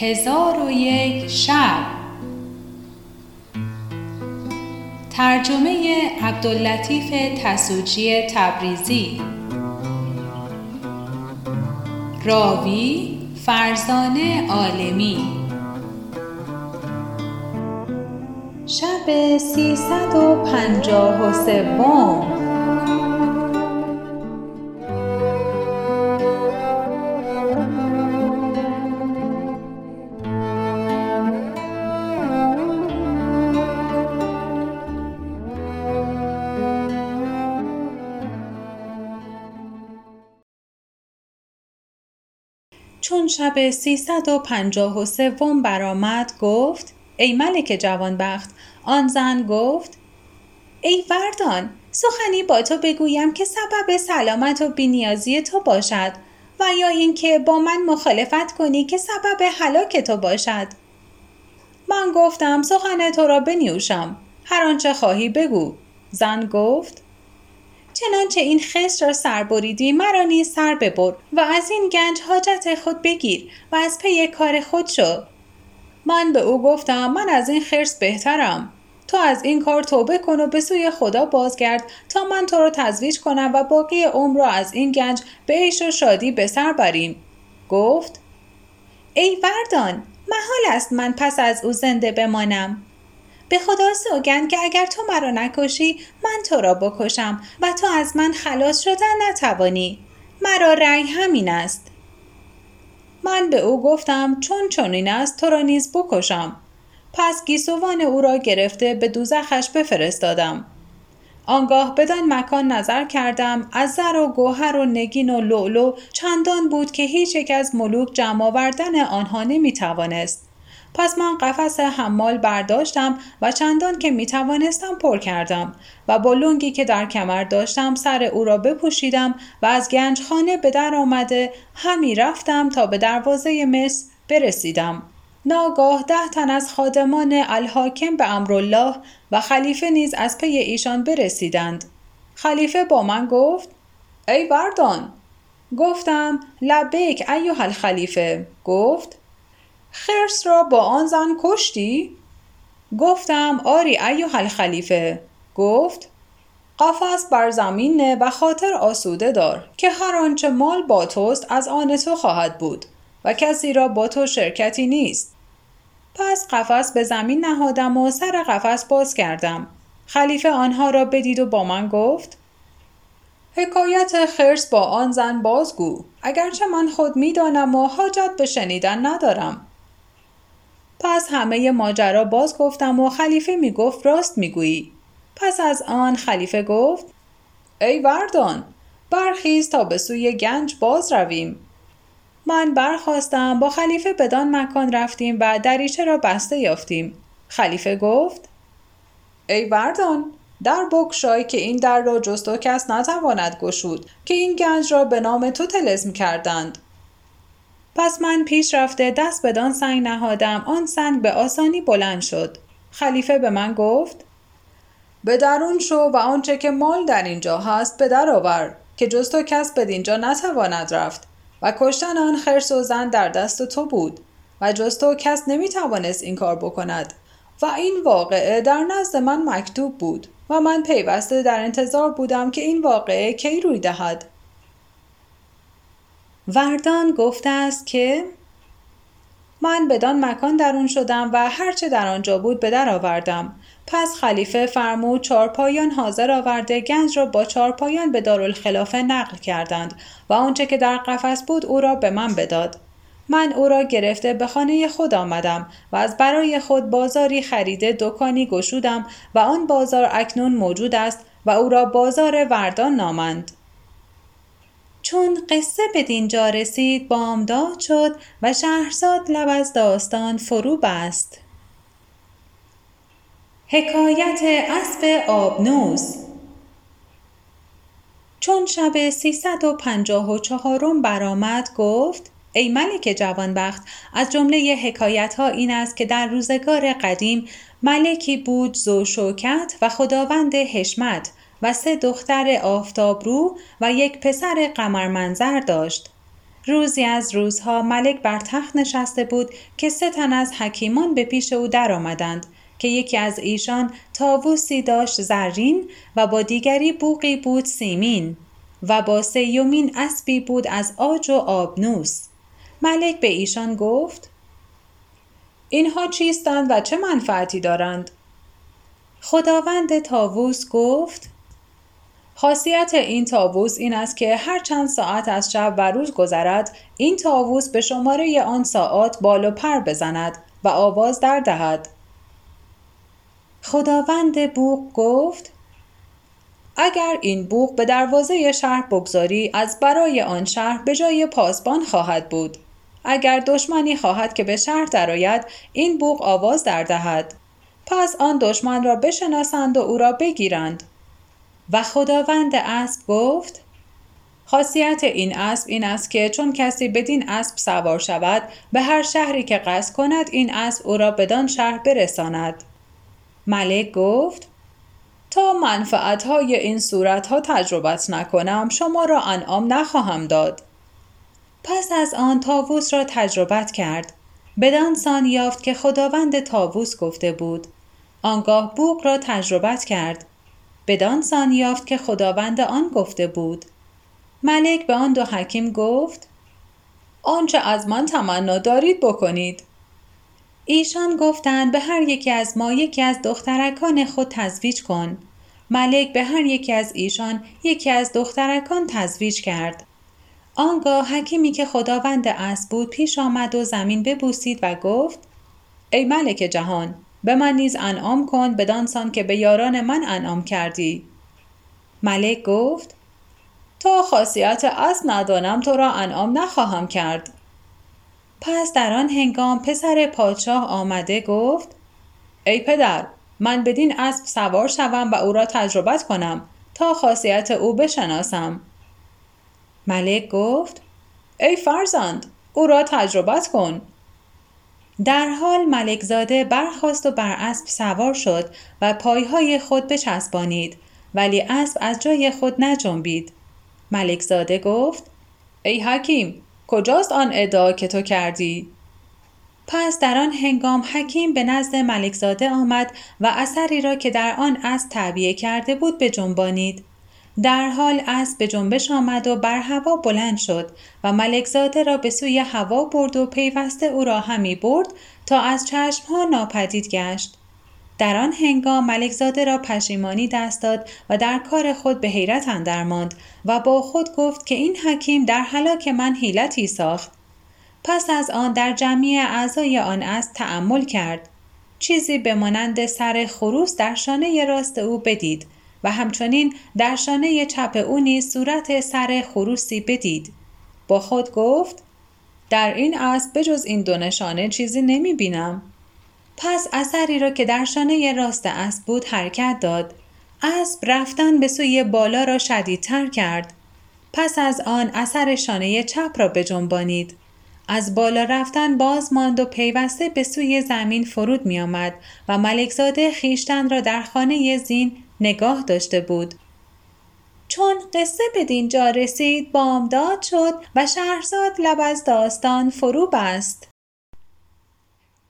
هزار و یک شب. ترجمه عبداللطیف تسوجی تبریزی. راوی فرزانه عالمی. شب سیصد و پنجاه و سوم. شب سیصد و پنجاه و سوم برآمد گفت ای ملک جوانبخت آن زن گفت ای وردان سخنی با تو بگویم که سبب سلامت و بینیازی تو باشد و یا اینکه با من مخالفت کنی که سبب هلاک تو باشد. من گفتم سخن تو را بنیوشم هر آنچه خواهی بگو. زن گفت چنانچه این خس را سر بریدی مرا نیز سر ببر و از این گنج حاجت خود بگیر و از پی کار خود شو. من به او گفتم من از این خرس بهترم. تو از این کار توبه کن و به سوی خدا بازگرد تا من تو را تزویج کنم و باقی عمر را از این گنج به عیش و شادی به سر بریم. گفت ای وردان محال است من پس از او زنده بمانم. به خدا سوگند که اگر تو مرا نکشی من تو را بکشم و تو از من خلاص شدن نتوانی. مرا رأی همین است. من به او گفتم چون چنین است تو را نیز بکشم. پس گیسوان او را گرفته به دوزخش بفرستادم. آنگاه بدان مکان نظر کردم از زر و گوهر و نگین و لولو چندان بود که هیچ یک از ملوک جمع آوردن آنها نمی توانست پس من قفس حمال برداشتم و چندان که می توانستم پر کردم و با لنگی که در کمر داشتم سر او را بپوشیدم و از گنجخانه به در آمده همی رفتم تا به دروازه مصر برسیدم. ناگاه ده تن از خادمان الحاکم به امرالله و خلیفه نیز از پی ایشان برسیدند. خلیفه با من گفت ای وردان. گفتم لبیک ایها الخلیفه. گفت خرس را با آن زن کشتی؟ گفتم آری ایوه الخلیفه. گفت قفس بر زمین نه و خاطر آسوده دار که هر آنچه مال با توست از آن تو خواهد بود و کسی را با تو شرکتی نیست. پس قفس به زمین نهادم و سر قفس باز کردم. خلیفه آنها را بدید و با من گفت حکایت خرس با آن زن بازگو. اگرچه من خود می‌دانم و حاجت به شنیدن ندارم. پس همه ماجرا باز گفتم و خلیفه می گفت راست می‌گویی. پس از آن خلیفه گفت ای وردان برخیز تا به سوی گنج باز رویم. من برخواستم با خلیفه بدان مکان رفتیم و دریچه را بسته یافتیم. خلیفه گفت ای وردان در بکشای که این در را جستو کس نتواند گشود که این گنج را به نام تو تلزم کردند. پس من پیش رفته دست بدان سنگ نهادم. آن سنگ به آسانی بلند شد. خلیفه به من گفت به درون شو و آنچه که مال در اینجا هست به در آور که جز تو کس بدینجا نتواند رفت و کشتن آن خرس و زن در دست تو بود و جز تو کس نمی‌توانست این کار بکند. و این واقعه در نزد من مکتوب بود و من پیوسته در انتظار بودم که این واقعه کی روی دهد. وردان گفته است که من بدان مکان درون شدم و هرچه در آنجا بود به در آوردم. پس خلیفه فرمود چارپایان حاضر آورده گنج را با چارپایان به دارالخلافه نقل کردند و آنچه که در قفس بود او را به من بداد. من او را گرفته به خانه خود آمدم و از برای خود بازاری خریده دکانی گشودم و آن بازار اکنون موجود است و او را بازار وردان نامند. چون قصه به دینجا رسید بامداد شد و شهرزاد لب از داستان فرو بست. حکایت اسب آبنوس. چون شب سیصد و برآمد گفت ای ملک جوانبخت از جمله حکایت ها این است که در روزگار قدیم ملکی بود زو شوکت و خداوند حشمت و سه دختر آفتابرو و یک پسر قمر منظر داشت. روزی از روزها ملک بر تخت نشسته بود که سه تن از حکیمان به پیش او درآمدند که یکی از ایشان تاووسی داشت زرین و با دیگری بوقی بود سیمین و با سیومین اسبی بود از آج و آبنوس. ملک به ایشان گفت اینها چیستند و چه منفعتی دارند؟ خداوند تاووس گفت خاصیت این تاووس این است که هر چند ساعت از شب و روز گذرد این تاووس به شماره آن ساعات بال و پر بزند و آواز در دهد. خداوند بوق گفت اگر این بوق به دروازه شهر بگذاری از برای آن شهر به جای پاسبان خواهد بود. اگر دشمنی خواهد که به شهر درآید این بوق آواز در دهد. پس آن دشمن را بشناسند و او را بگیرند. و خداوند اسب گفت خاصیت این اسب این است که چون کسی بدین اسب سوار شود به هر شهری که قصد کند این اسب او را بدان شهر برساند. ملک گفت تا منفعت های این صورت ها تجربت نکنم شما را انعام نخواهم داد. پس از آن تاووس را تجربت کرد. بدان سان یافت که خداوند تاووس گفته بود. آنگاه بوق را تجربت کرد. بدان سان یافت که خداوند آن گفته بود. ملک به آن دو حکیم گفت آنچه از من تمنا دارید بکنید. ایشان گفتند به هر یکی از ما یکی از دخترکان خود تزویج کن. ملک به هر یکی از ایشان یکی از دخترکان تزویج کرد. آنگاه حکیمی که خداوند اسب بود پیش آمد و زمین ببوسید و گفت ای ملک جهان به من نیز انعام کن بدانسان که به یاران من انعام کردی. ملک گفت تا خاصیت اسب ندانم تو را انعام نخواهم کرد. پس در آن هنگام پسر پادشاه آمده گفت ای پدر من بدین اسب سوار شوم و او را تجربت کنم تا خاصیت او بشناسم. ملک گفت ای فرزند او را تجربت کن. در حال ملکزاده برخواست و بر اسب سوار شد و پایهای خود بچسبانید ولی اسب از جای خود نجنبید. ملکزاده گفت ای حکیم کجاست آن ادعا که تو کردی؟ پس در آن هنگام حکیم به نزد ملکزاده آمد و اثری را که در آن اسب تعبیه کرده بود به جنبانید در حال اسب به جنبش آمد و بر هوا بلند شد و ملکزاده را به سوی هوا برد و پیوسته او را همی برد تا از چشمها ناپدید گشت. در آن هنگام ملکزاده را پشیمانی دست داد و در کار خود به حیرت اندر ماند و با خود گفت که این حکیم در حلاک من حیلتی ساخت. پس از آن در جمعی اعضای آن اسب تأمل کرد. چیزی به مانند سر خروس در شانه راست او بدید و همچنین در شانه چپ او نیز صورت سر خروسی بدید. با خود گفت در این اسب بجز این دو نشانه چیزی نمی بینم. پس اثری را که در شانه راست اسب بود حرکت داد. اسب رفتن به سوی بالا را شدیدتر کرد. پس از آن اثر شانه چپ را بجنبانید از بالا رفتن باز ماند و پیوسته به سوی زمین فرود می آمد و ملکزاده خیشتن را در خانه زین نگاه داشته بود. چون قصه به دینجا رسید بامداد شد و شهرزاد لب از داستان فرو بست.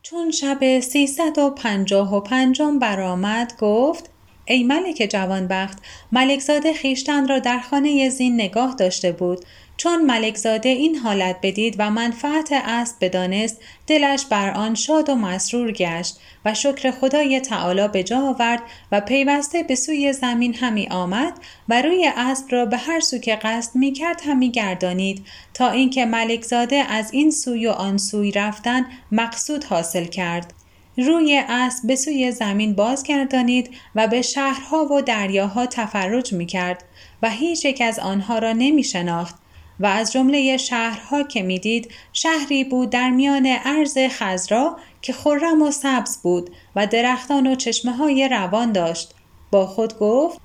چون شب سیصد و پنجاه و پنجم برآمد گفت ای ملک جوانبخت ملکزاده خیشتن را در خانه زین نگاه داشته بود. چون ملکزاده این حالت بدید و منفعت اسب بدانست دلش بر آن شاد و مسرور گشت و شکر خدای تعالی به جا آورد و پیوسته به سوی زمین همی آمد و روی اسب را به هر سو که قصد می کرد همی گردانید تا اینکه ملکزاده از این سوی و آن سوی رفتن مقصود حاصل کرد. روی اسب به سوی زمین بازگردانید و به شهرها و دریاها تفرج می کرد و هیچ یک از آنها را نمی شناخت و از جمله شهرها که می‌دید شهری بود در میان عرض خزرا که خرم و سبز بود و درختان و چشمه های روان داشت. با خود گفت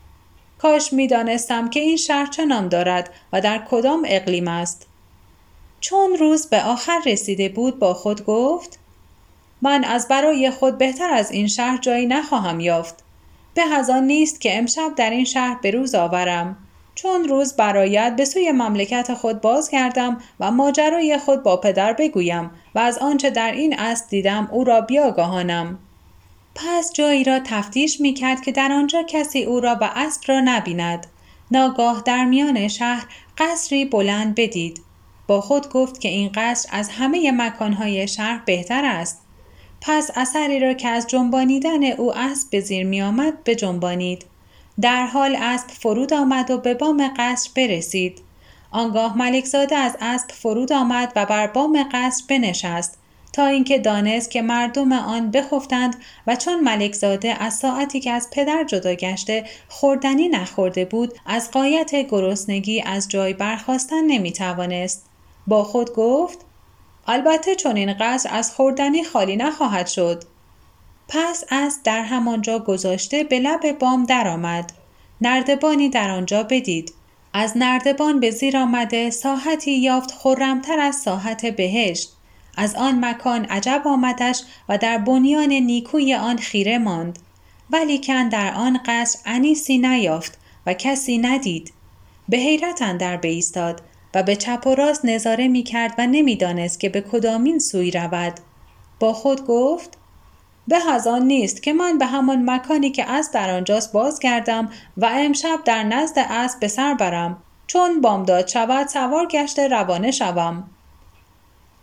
کاش می‌دانستم که این شهر چه نام دارد و در کدام اقلیم است. چون روز به آخر رسیده بود با خود گفت من از برای خود بهتر از این شهر جایی نخواهم یافت. به هزان نیست که امشب در این شهر به روز آورم. چون روز برایت به سوی مملکت خود بازگردم و ماجرای خود با پدر بگویم و از آنچه در این است دیدم او را بیاگاهانم. پس جایی را تفتیش می کرد که در آنجا کسی او را و اسب را نبیند. ناگاه در میان شهر قصری بلند بدید. با خود گفت که این قصر از همه مکانهای شهر بهتر است. پس اثری را که از جنبانیدن او اسب به زیر می آمد به جنبانید. در حال اسب فرود آمد و به بام قصر برسید. آنگاه ملکزاده از اسب فرود آمد و بر بام قصر بنشست تا اینکه دانست که مردم آن بخفتند و چون ملکزاده از ساعتی که از پدر جدا گشته خوردنی نخورده بود از قایت گرسنگی از جای برخواستن نمی توانست. با خود گفت البته چون این قصر از خوردنی خالی نخواهد شد پس از در همانجا گذاشته به لب بام درآمد. نردبانی در آنجا بدید. از نردبان به زیر آمده ساحتی یافت خرمتر از ساحت بهشت. از آن مکان عجب آمدش و در بنیان نیکوی آن خیره ماند. ولیکن در آن قصر انیسی نیافت و کسی ندید. به حیرت اندر بایستاد و به چپ و راست نظاره می کرد و نمی‌دانست که به کدامین سوی رود. با خود گفت به از نیست که من به همان مکانی که از در آنجاست بازگردم و امشب در نزد اسب به سر برم. چون بامداد شود سوار گشته روانه شوم.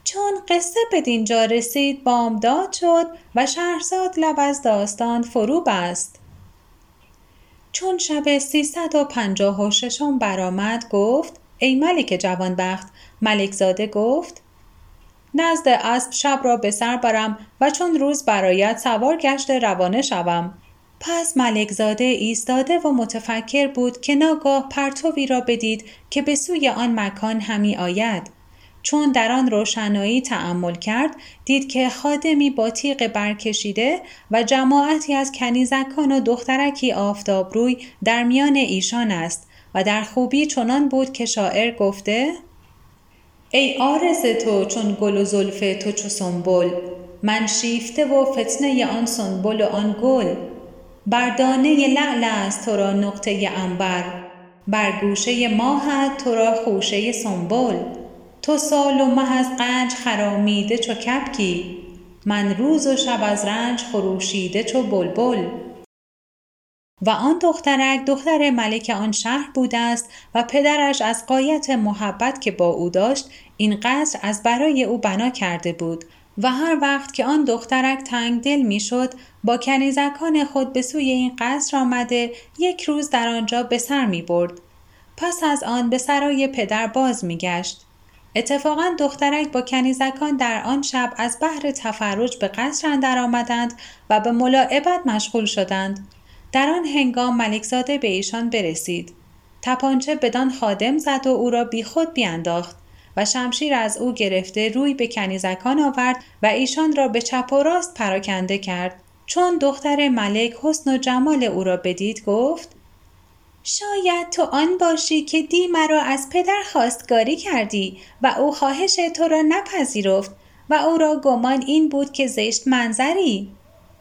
چون قصه به دینجا رسید بامداد شد و شهرزاد لب از داستان فرو بست. چون شب سیصد و پنجاه و ششم برآمد گفت ای ملک جوانبخت ملکزاده گفت نزد اسب شب را به سر برم و چون روز برایت سوار گشت روانه شوم. پس ملکزاده ایستاده و متفکر بود که ناگاه پرتوی را بدید که به سوی آن مکان همی آید. چون در آن روشنایی تأمل کرد دید که خادمی با تیغ برکشیده و جماعتی از کنیزکان و دخترکی آفتابروی در میان ایشان است و در خوبی چنان بود که شاعر گفته ای آرز تو چون گل و زلف تو چو سنبل من شیفته و فتنه آن سنبل و آن گل. بر دانه لعل است تو را نقطه انبر بر گوشه ماهت تو را خوشه سنبل. تو سال و مه از قنج خرامیده چو کبکی من روز و شب از رنج خروشیده چو بلبل. و آن دخترک دختر ملک آن شهر بوده است و پدرش از قایت محبت که با او داشت این قصر از برای او بنا کرده بود و هر وقت که آن دخترک تنگ دل می‌شد با کنیزکان خود به سوی این قصر آمده یک روز در آنجا به سر می برد. پس از آن به سرای پدر باز می گشت. اتفاقا دخترک با کنیزکان در آن شب از بحر تفرج به قصر اندر آمدند و به ملاعبت مشغول شدند در آن هنگام ملکزاده به ایشان برسید. تپانچه بدان خادم زد و او را بیخود بیانداخت و شمشیر از او گرفته روی به کنیزکان آورد و ایشان را به چپ و راست پراکنده کرد. چون دختر ملک حسن و جمال او را بدید گفت شاید تو آن باشی که دی مرا از پدر خواستگاری کردی و او خواهش تو را نپذیرفت و او را گمان این بود که زشت منظری.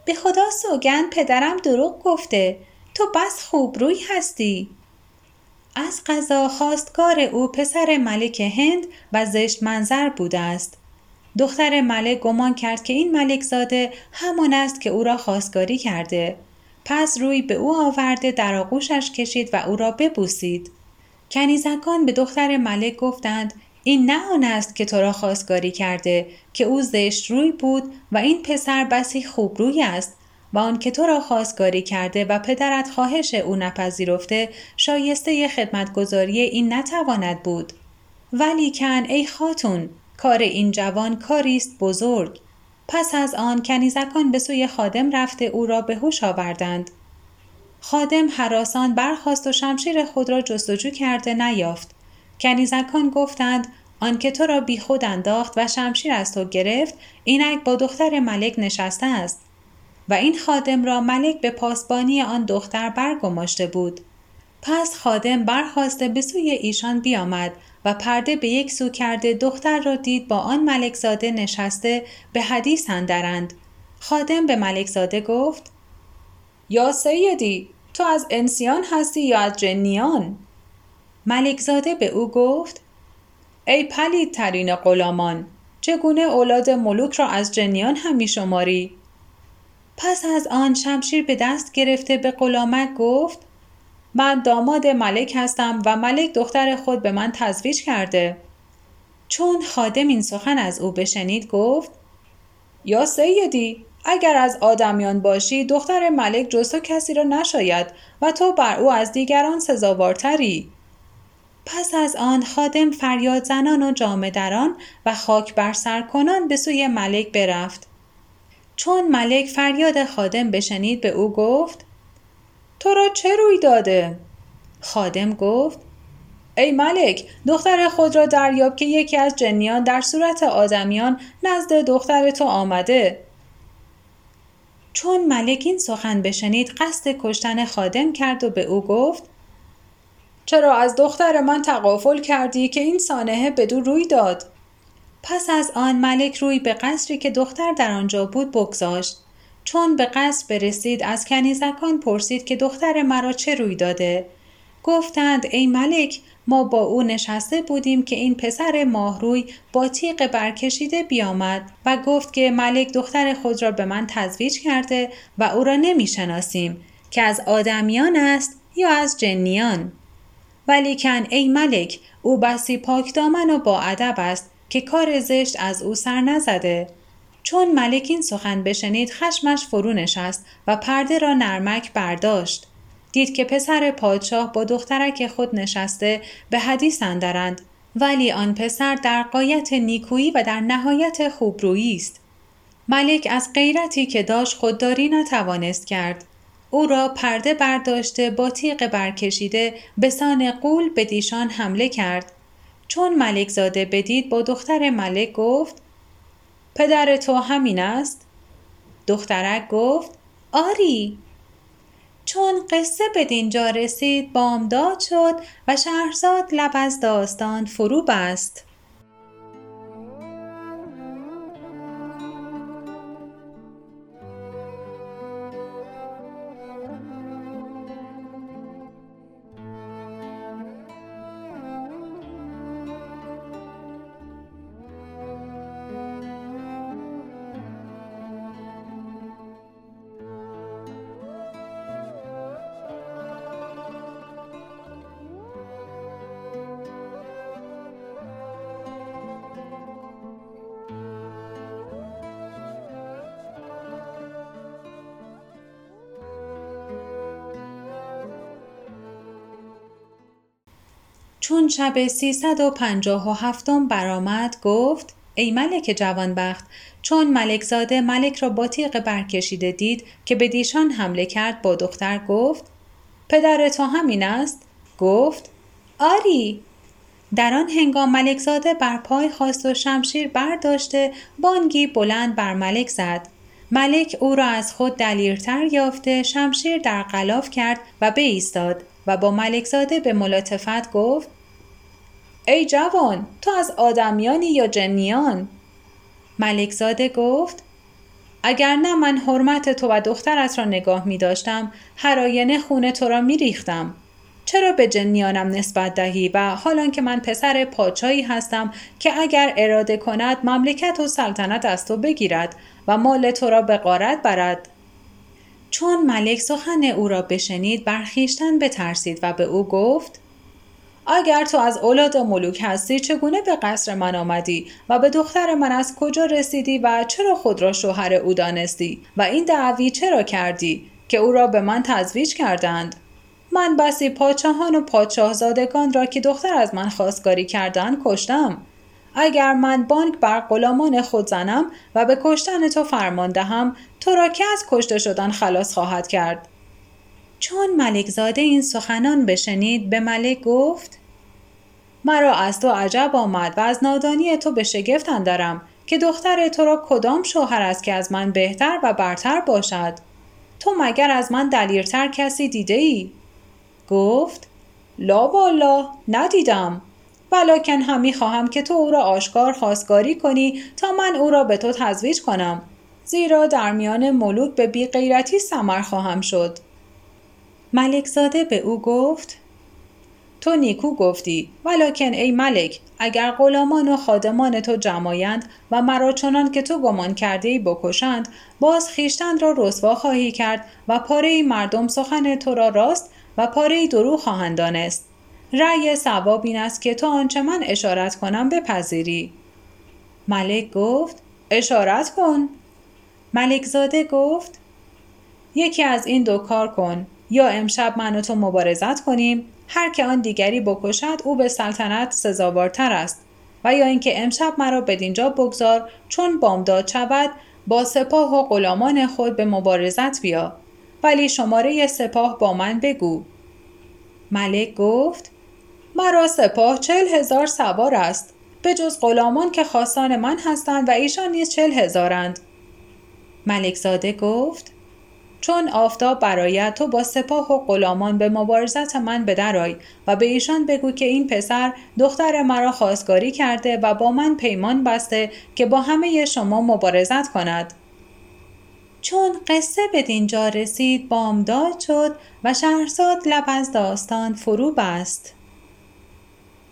به خدا سوگند پدرم دروغ گفته تو بس خوب روی هستی. از قضا خواستگار او پسر ملک هند و زشت منظر بوده است. دختر ملک گمان کرد که این ملک زاده همان است که او را خواستگاری کرده. پس روی به او آورده در آغوشش کشید و او را ببوسید. کنیزکان به دختر ملک گفتند این نه آن است که تو را خواستگاری کرده که او زشت روی بود و این پسر بسی خوب روی است و آن که تو را خواستگاری کرده و پدرت خواهش او نپذیرفته شایسته خدمتگذاری این نتواند بود. ولیکن ای خاتون کار این جوان کاری است بزرگ. پس از آن کنیزکان به سوی خادم رفته او را به هوش آوردند. خادم حراسان برخاست و شمشیر خود را جستجو کرده نیافت. کنیزکان گفتند آنکه تو را بیخود انداخت و شمشیر از تو گرفت اینک با دختر ملک نشسته است. و این خادم را ملک به پاسبانی آن دختر برگماشته بود. پس خادم برخواسته به سوی ایشان بیامد و پرده به یک سو کرده دختر را دید با آن ملکزاده نشسته به حدیث اندرند. خادم به ملکزاده گفت یا سیدی تو از انسیان هستی یا از جنیان؟ ملکزاده به او گفت ای پلید ترین غلامان چگونه اولاد ملوک را از جنیان هم شماری؟ پس از آن شمشیر به دست گرفته به غلامک گفت من داماد ملک هستم و ملک دختر خود به من تزویج کرده چون خادم این سخن از او بشنید گفت یا سیدی اگر از آدمیان باشی دختر ملک جز تو کسی را نشاید و تو بر او از دیگران سزاوارتری پس از آن خادم فریاد زنان و جامه دران و خاک بر سر کنان به سوی ملک برفت چون ملک فریاد خادم بشنید به او گفت تو را چه روی داده؟ خادم گفت ای ملک دختر خود را دریاب که یکی از جنیان در صورت آدمیان نزد دختر تو آمده چون ملک این سخن بشنید قصد کشتن خادم کرد و به او گفت چرا از دختر من تقافل کردی که این سانحه بدو روی داد؟ پس از آن ملک روی به قصری که دختر در آنجا بود بگذاشت. چون به قصر برسید از کنیزکان پرسید که دختر مرا چه روی داده. گفتند ای ملک ما با او نشسته بودیم که این پسر ماهروی با تیغ برکشیده بیامد و گفت که ملک دختر خود را به من تزویج کرده و او را نمی‌شناسیم که از آدمیان است یا از جنیان؟ ولیکن ای ملک او بسی پاکدامن و با ادب است که کار زشت از او سر نزده. چون ملک این سخن بشنید خشمش فرو نشست و پرده را نرمک برداشت. دید که پسر پادشاه با دخترک خود نشسته به حدیث اندرند ولی آن پسر در قایت نیکویی و در نهایت خوبرویی است. ملک از غیرتی که داشت خودداری نتوانست کرد. او را پرده برداشته با تیغ برکشیده به سان قول به دیشان حمله کرد. چون ملک زاده بدید با دختر ملک گفت پدر تو همین است؟ دخترک گفت آری. چون قصه به دینجا رسید بامداد شد و شهرزاد لب از داستان فرو بست شب سیصد و پنجاه و هفتم برآمد گفت ای ملک جوانبخت چون ملک زاده ملک را با تیغ برکشیده دید که به دیشان حمله کرد با دختر گفت پدر تو همین است؟ گفت آری. در آن هنگام ملک زاده بر پای خواست و شمشیر برداشته بانگی بلند بر ملک زد. ملک او را از خود دلیرتر یافته شمشیر در غلاف کرد و ایستاد و با ملک زاده به ملاتفت گفت ای جوان تو از آدمیانی یا جنیان ملک زاده گفت اگر نه من حرمت تو و دخترت را نگاه می داشتم هر آینه خونه تو را می ریختم. چرا به جنیانم نسبت دهی و حالان که من پسر پاچایی هستم که اگر اراده کند مملکت و سلطنت از تو بگیرد و مال تو را به قارت برد چون ملک سخن او را بشنید برخیشتن بترسید و به او گفت اگر تو از اولاد ملوک هستی چگونه به قصر من آمدی؟ و به دختر من از کجا رسیدی و چرا خود را شوهر او دانستی؟ و این دعوی چرا کردی که او را به من تزویج کردند؟ من بسی پادشاهان و پادشاهزادگان را که دختر از من خواستگاری کردند کشتم. اگر من بانک بر غلامان خود زنم و به کشتن تو فرمان دهم تو را که از کشته شدن خلاص خواهد کرد. چون ملک زاده این سخنان بشنید به ملک گفت مرا از تو عجب آمد و از نادانی تو به شگفت اندرم که دختر تو را کدام شوهر است که از من بهتر و برتر باشد تو مگر از من دلیرتر کسی دیده ای؟ گفت لا والا ندیدم ولیکن همی خواهم که تو او را آشکار خواستگاری کنی تا من او را به تو تزویج کنم زیرا در میان ملوک به بی غیرتی سمر خواهم شد ملک زاده به او گفت تو نیکو گفتی ولکن ای ملک اگر غلامان و خادمان تو جمایند و مرا چنان که تو گمان کرده ای بکشند باز خیشتن را رسوا خواهی کرد و پاره مردم سخن تو را راست و پاره درو خواهند دانست. رأی ثواب این است که تو آنچه من اشارت کنم بپذیری. ملک گفت اشارت کن. ملک زاده گفت یکی از این دو کار کن. یا امشب من و تو مبارزت کنیم هر که آن دیگری بکشد او به سلطنت سزاوارتر است. و یا اینکه امشب مرا بدینجا بگذار چون بامداد شود با سپاه و غلامان خود به مبارزت بیا. ولی شماره سپاه با من بگو. ملک گفت مرا سپاه چل هزار سوار است. به جز غلامان که خواستان من هستند و ایشان نیز چل هزارند. ملک زاده گفت چون آفتاب برایت تو با سپاه و غلامان به مبارزت من بدرآی و به ایشان بگو که این پسر دختر مرا خواستگاری کرده و با من پیمان بسته که با همه شما مبارزت کند. چون قصه به دینجا رسید بامداد شد و شهرزاد لب از داستان فرو بست.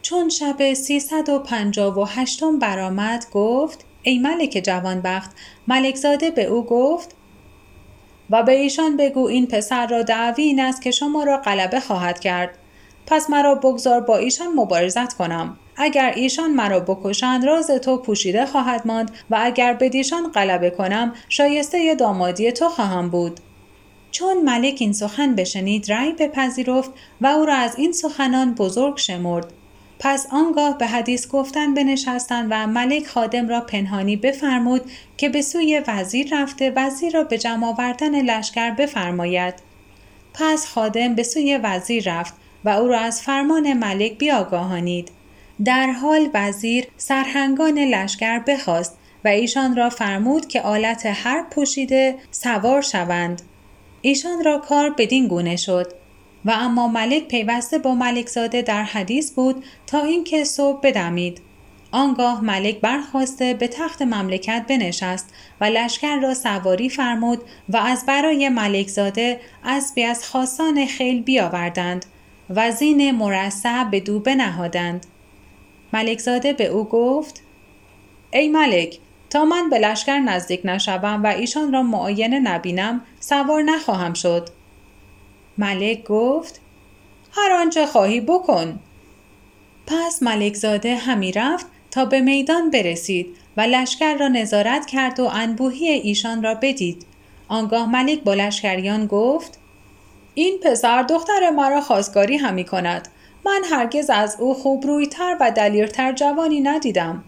چون شب سیصد و پنجاه و هشتم برآمد گفت ای ملک جوانبخت ملکزاده به او گفت و به ایشان بگو این پسر را دعوی این است که شما را غلبه خواهد کرد. پس مرا بگذار با ایشان مبارزت کنم. اگر ایشان مرا بکشند راز تو پوشیده خواهد ماند و اگر بدیشان غلبه کنم شایسته دامادی تو خواهم بود. چون ملک این سخن بشنید رأی بپذیرفت و او را از این سخنان بزرگ شمرد. پس آنگاه به حدیث گفتن بنشستند و ملک خادم را پنهانی بفرمود که به سوی وزیر رفته وزیر را به جمع آوردن لشکر بفرماید. پس خادم به سوی وزیر رفت و او را از فرمان ملک بیاگاهانید. در حال وزیر سرهنگان لشکر بخواست و ایشان را فرمود که آلت هر پوشیده سوار شوند. ایشان را کار بدین گونه شد. و اما ملک پیوسته با ملکزاده در حدیث بود تا اینکه صبح بدمید. آنگاه ملک برخواسته به تخت مملکت بنشست و لشکر را سواری فرمود و از برای ملکزاده اسبی از خاصان خیل بیاوردند و زین مرصع به دو بنهادند. ملکزاده به او گفت ای ملک تا من به لشکر نزدیک نشوم و ایشان را معاینه نبینم سوار نخواهم شد. ملک گفت هر آنچه خواهی بکن. پس ملک زاده همی رفت تا به میدان برسید و لشکر را نظارت کرد و انبوهی ایشان را بدید. آنگاه ملک با لشکریان گفت این پسر دختر مرا خواستگاری همی کند. من هرگز از او خوب رویتر و دلیرتر جوانی ندیدم.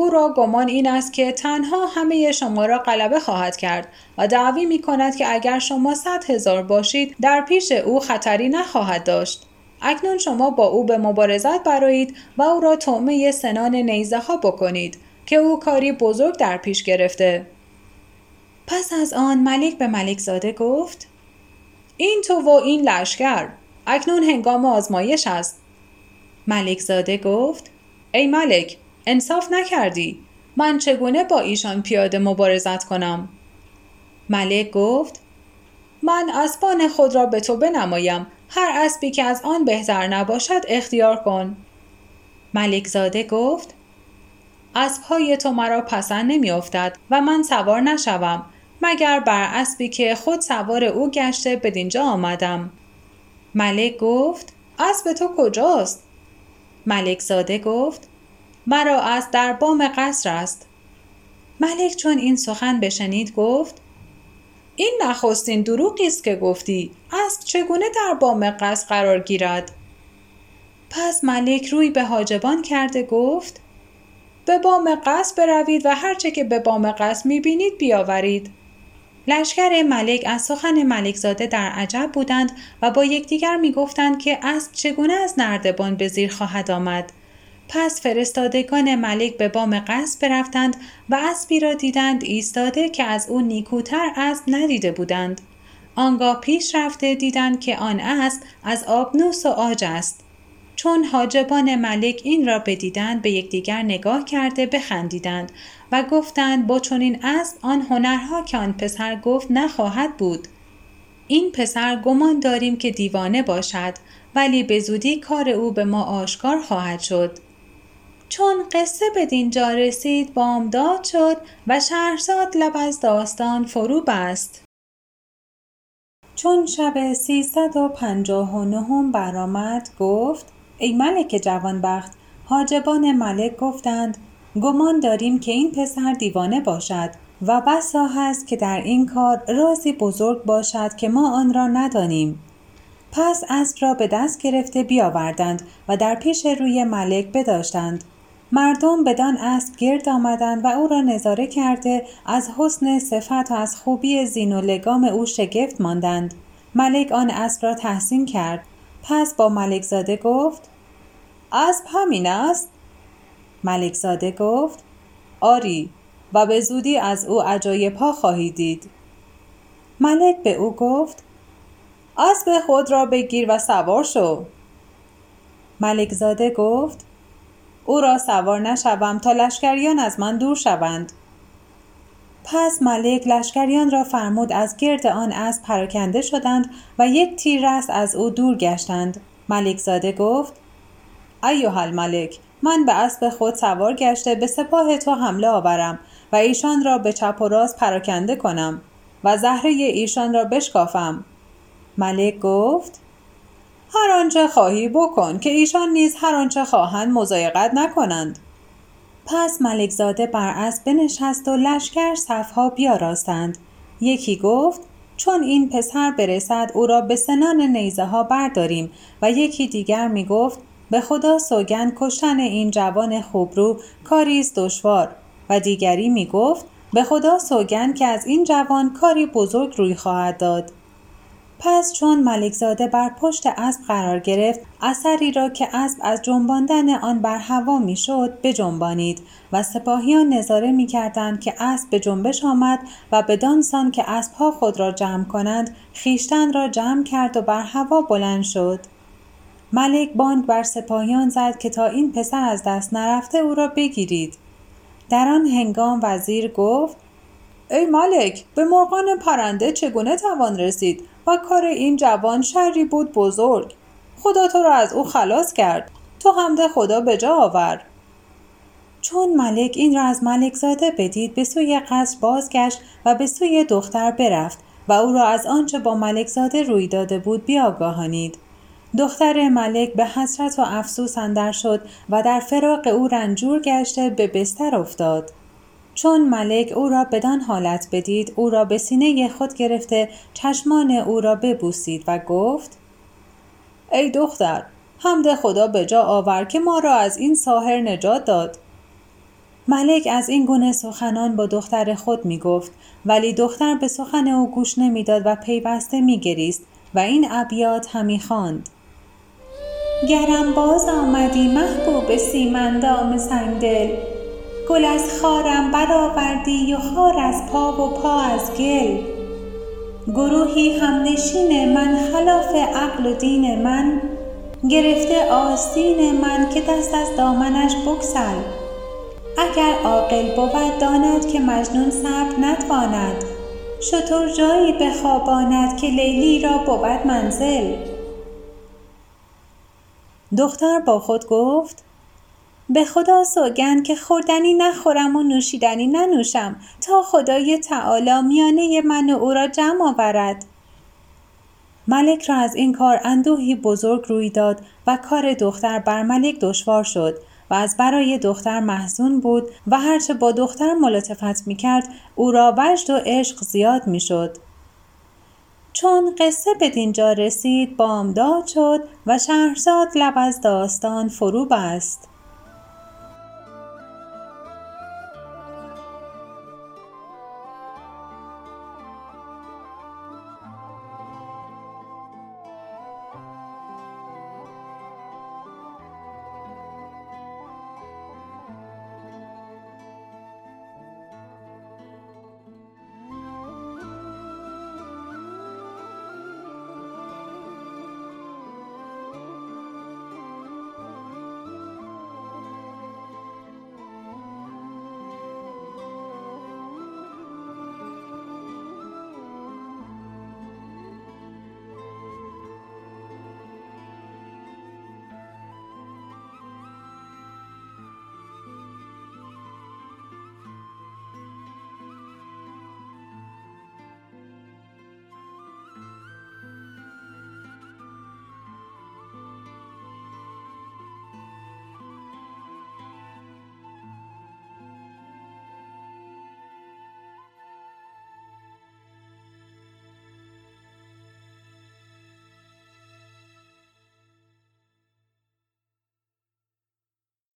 او را گمان این است که تنها همه شما را غلبه خواهد کرد و دعوی می کند که اگر شما صد هزار باشید در پیش او خطری نخواهد داشت. اکنون شما با او به مبارزت برایید و او را طعمه سنان نیزه ها بکنید که او کاری بزرگ در پیش گرفته. پس از آن ملک به ملک زاده گفت این تو و این لشکر اکنون هنگام آزمایش است. ملک زاده گفت ای ملک انصاف نکردی. من چگونه با ایشان پیاده مبارزت کنم؟ ملک گفت من اسبان خود را به تو بنمایم. هر اسبی که از آن بهتر نباشد اختیار کن. ملک زاده گفت اسبهای تو مرا پسند نمیافتد و من سوار نشوم مگر بر اسبی که خود سوار او گشته بدینجا آمدم؟ ملک گفت اسب تو کجاست؟ ملک زاده گفت مرا از در بام قصر است. ملک چون این سخن بشنید گفت این نخستین دروغی است که گفتی اسب چگونه در بام قصر قرار گیرد؟ پس ملک روی به حاجبان کرده گفت به بام قصر بروید و هرچه که به بام قصر می‌بینید بیاورید. لشکر ملک از سخن ملکزاده در عجب بودند و با یکدیگر می‌گفتند که اسب چگونه از نردبان به زیر خواهد آمد. پس فرستادگان ملک به بام قصد برفتند و اسبی را دیدند ایستاده که از او نیکوتر اسب ندیده بودند. آنگاه پیش رفته دیدند که آن اسب از آبنوس و آج است. چون حاجبان ملک این را بدیدند به یکدیگر نگاه کرده بخندیدند و گفتند با چنین اسب آن هنرها که آن پسر گفت نخواهد بود. این پسر گمان داریم که دیوانه باشد ولی به زودی کار او به ما آشکار خواهد شد. چون قصه به دینجا رسید بامداد شد و شهرزاد لب از داستان فرو بست. چون شب سیصد و پنجاه و نهم برآمد گفت ای ملک جوانبخت حاجبان ملک گفتند گمان داریم که این پسر دیوانه باشد و بسا هست که در این کار رازی بزرگ باشد که ما آن را ندانیم. پس اسب را به دست گرفته بیاوردند و در پیش روی ملک بداشتند. مردم بدان اسب گرد آمدند و او را نظاره کرده از حسن صفت و از خوبی زین و لگام او شگفت ماندند. ملک آن اسب را تحسین کرد. پس با ملک زاده گفت اسب همین است؟ ملک زاده گفت آری و به زودی از او عجایب ها خواهی دید. ملک به او گفت اسب خود را بگیر و سوار شو. ملک زاده گفت او را سوار نشوم تا لشکریان از من دور شوند. پس ملک لشکریان را فرمود از گرد آن اسب پراکنده شدند و یک تیر رس از او دور گشتند. ملک زاده گفت ایها الملک من به اسب خود سوار گشته به سپاه تو حمله آورم و ایشان را به چپ و راست پراکنده کنم و زهره ایشان را بشکافم. ملک گفت هر آنچه خواهی بکن که ایشان نیز هر آنچه خواهند مزایقت نکنند. پس ملک زاده بر اسب بنشست و لشکر صفها بیاراستند. یکی گفت چون این پسر برسد او را به سنان نیزه ها برداریم. و یکی دیگر می گفت به خدا سوگند کشتن این جوان خوبرو کاری است دشوار. و دیگری می گفت به خدا سوگند که از این جوان کاری بزرگ روی خواهد داد. پس چون ملکزاده بر پشت اسب قرار گرفت اثری را که اسب از جنباندن آن بر هوا می‌شد بجنبانید و سپاهیان نظاره می‌کردند که اسب به جنبش آمد و بدان سان که اسبها خود را جمع کنند خیشتن را جمع کرد و بر هوا بلند شد. ملک باند بر سپاهیان زد که تا این پسر از دست نرفته او را بگیرید. در آن هنگام وزیر گفت ای ملک به مرغان پرنده چگونه توان رسید؟ و کار این جوان شری بود بزرگ. خدا تو را از او خلاص کرد. تو حمد خدا به جا آور. چون ملک این را از ملک زاده بدید به سوی قصر بازگشت و به سوی دختر برفت و او را از آنچه با ملک زاده روی داده بود بیاگاهانید. دختر ملک به حسرت و افسوس اندر شد و در فراق او رنجور گشته به بستر افتاد. چون ملک او را بدان حالت بدید او را به سینه خود گرفته چشمان او را ببوسید و گفت ای دختر حمد خدا به جا آور که ما را از این ساحر نجات داد. ملک از این گونه سخنان با دختر خود می گفت ولی دختر به سخن او گوش نمی‌داد و پیوسته می گریست و این ابیات همی خواند. گرم باز آمدی محبوب سیمندام سنگدل گل از خارم برآوردی و خار از پا و پا از گل. گروهی همنشین من خلاف عقل و دین من. گرفته آستین من که دست از دامنش بگسل. اگر عاقل بود داند که مجنون صبر نتواند. شتر جایی بخواباند که لیلی را بود منزل. دختر با خود گفت به خدا سوگند که خوردنی نخورم و نوشیدنی ننوشم تا خدای تعالی میانه من و او را جمع آورد ملک را از این کار اندوهی بزرگ روی داد و کار دختر بر ملک دشوار شد و از برای دختر محزون بود و هرچه با دختر ملاتفت می کرد او را وجد و عشق زیاد می شد. چون قصه به دینجا رسید بامداد شد و شهرزاد لب از داستان فرو بست